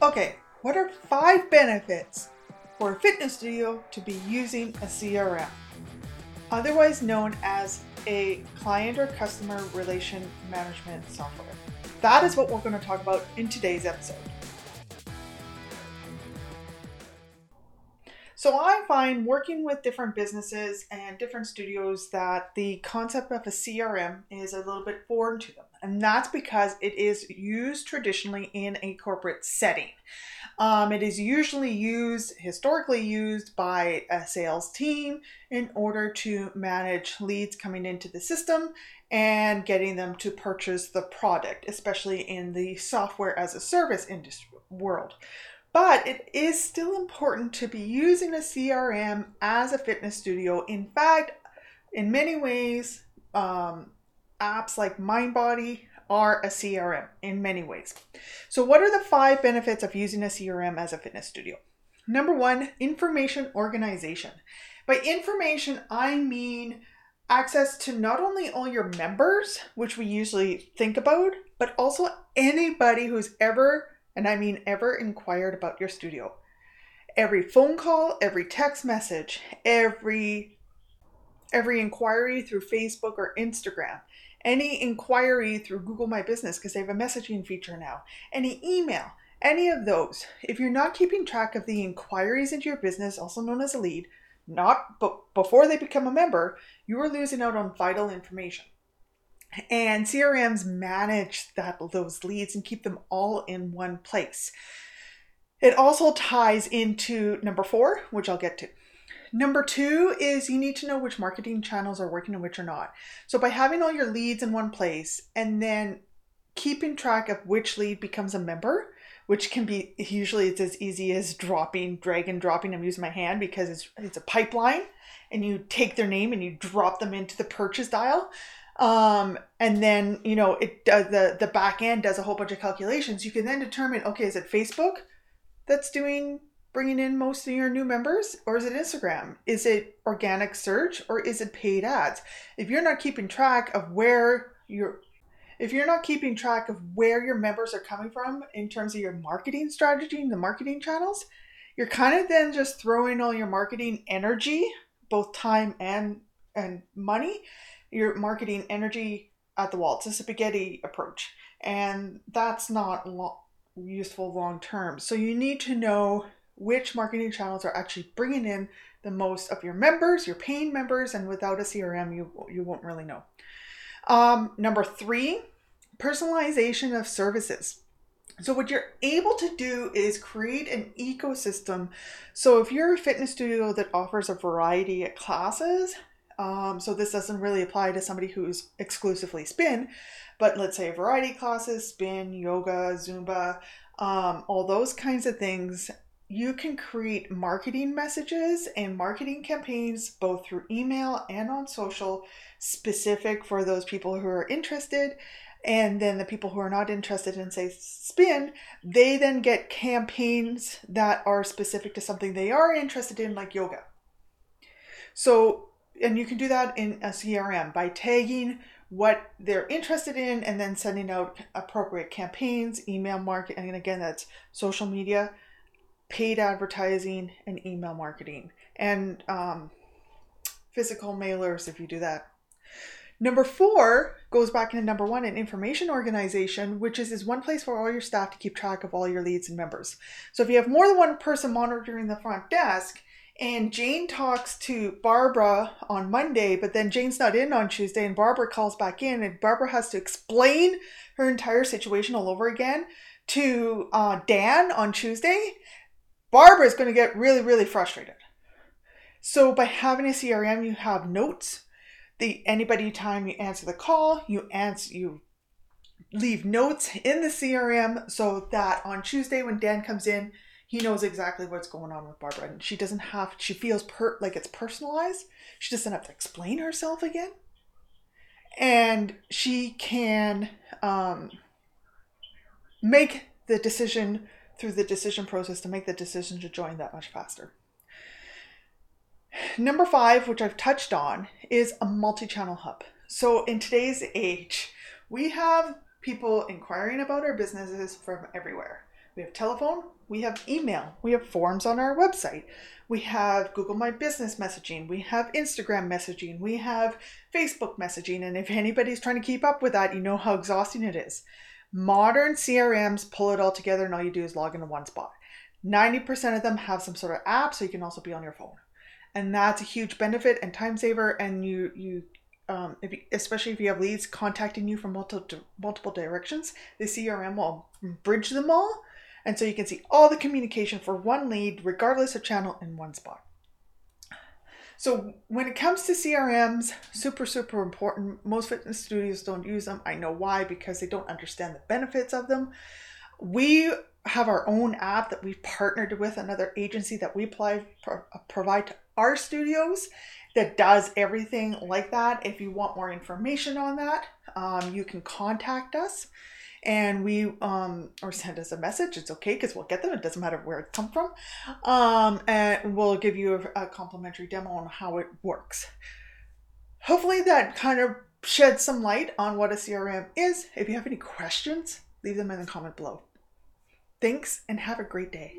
Okay, what are five benefits for a fitness studio to be using a CRM, otherwise known as a client or customer relation management software? That is what we're going to talk about in today's episode. So I find working with different businesses and different studios that the concept of a CRM is a little bit foreign to them. And that's because it is used traditionally in a corporate setting. Um, it is usually used, historically used by a sales team in order to manage leads coming into the system and getting them to purchase the product, especially in the software as a service industry world. But it is still important to be using a CRM as a fitness studio. In fact, in many ways, um, apps like MindBody are a CRM in many ways. So, what are the five benefits of using a CRM as a fitness studio? Number one, information organization. By information, I mean access to not only all your members, which we usually think about, but also anybody who's ever and I mean ever inquired about your studio. Every phone call, every text message, every every inquiry through Facebook or Instagram, any inquiry through Google My Business because they have a messaging feature now, any email, any of those. If you're not keeping track of the inquiries into your business, also known as a lead, not but before they become a member, you are losing out on vital information. And CRMs manage that those leads and keep them all in one place. It also ties into number four, which I'll get to. Number two is you need to know which marketing channels are working and which are not. So by having all your leads in one place and then keeping track of which lead becomes a member, which can be usually it's as easy as dropping, drag and dropping. I'm using my hand because it's it's a pipeline, and you take their name and you drop them into the purchase dial um, and then you know it does the the back end does a whole bunch of calculations you can then determine okay is it facebook that's doing bringing in most of your new members or is it instagram is it organic search or is it paid ads if you're not keeping track of where your if you're not keeping track of where your members are coming from in terms of your marketing strategy and the marketing channels you're kind of then just throwing all your marketing energy both time and and money you're marketing energy at the wall. It's a spaghetti approach, and that's not lo- useful long term. So you need to know which marketing channels are actually bringing in the most of your members, your paying members, and without a CRM, you you won't really know. Um, number three, personalization of services. So what you're able to do is create an ecosystem. So if you're a fitness studio that offers a variety of classes, um, so this doesn't really apply to somebody who's exclusively spin, but let's say variety classes, spin, yoga, Zumba, um, all those kinds of things. You can create marketing messages and marketing campaigns both through email and on social, specific for those people who are interested. And then the people who are not interested in, say, spin, they then get campaigns that are specific to something they are interested in, like yoga. So and you can do that in a CRM by tagging what they're interested in and then sending out appropriate campaigns, email marketing, and again, that's social media, paid advertising, and email marketing, and um, physical mailers if you do that. Number four goes back into number one, an information organization, which is, is one place for all your staff to keep track of all your leads and members. So if you have more than one person monitoring the front desk, and Jane talks to Barbara on Monday, but then Jane's not in on Tuesday, and Barbara calls back in, and Barbara has to explain her entire situation all over again to uh, Dan on Tuesday. Barbara is going to get really, really frustrated. So by having a CRM, you have notes. The anybody time you answer the call, you answer you leave notes in the CRM so that on Tuesday when Dan comes in, he knows exactly what's going on with Barbara, and she doesn't have. She feels per like it's personalized. She doesn't have to explain herself again, and she can um, make the decision through the decision process to make the decision to join that much faster. Number five, which I've touched on, is a multi-channel hub. So in today's age, we have people inquiring about our businesses from everywhere. We have telephone, we have email, we have forms on our website, we have Google My Business messaging, we have Instagram messaging, we have Facebook messaging. And if anybody's trying to keep up with that, you know how exhausting it is. Modern CRMs pull it all together, and all you do is log into one spot. 90% of them have some sort of app, so you can also be on your phone. And that's a huge benefit and time saver. And you, you, um, if you, especially if you have leads contacting you from multiple multiple directions, the CRM will bridge them all and so you can see all the communication for one lead, regardless of channel, in one spot. So when it comes to CRMs, super, super important. Most fitness studios don't use them. I know why, because they don't understand the benefits of them. We have our own app that we've partnered with another agency that we apply, pro- uh, provide to our studios that does everything like that. If you want more information on that, um, you can contact us. And we um or send us a message. It's okay because we'll get them. It doesn't matter where it come from. Um and we'll give you a, a complimentary demo on how it works. Hopefully that kind of sheds some light on what a crm is. If you have any questions leave them in the comment below. Thanks and have a great day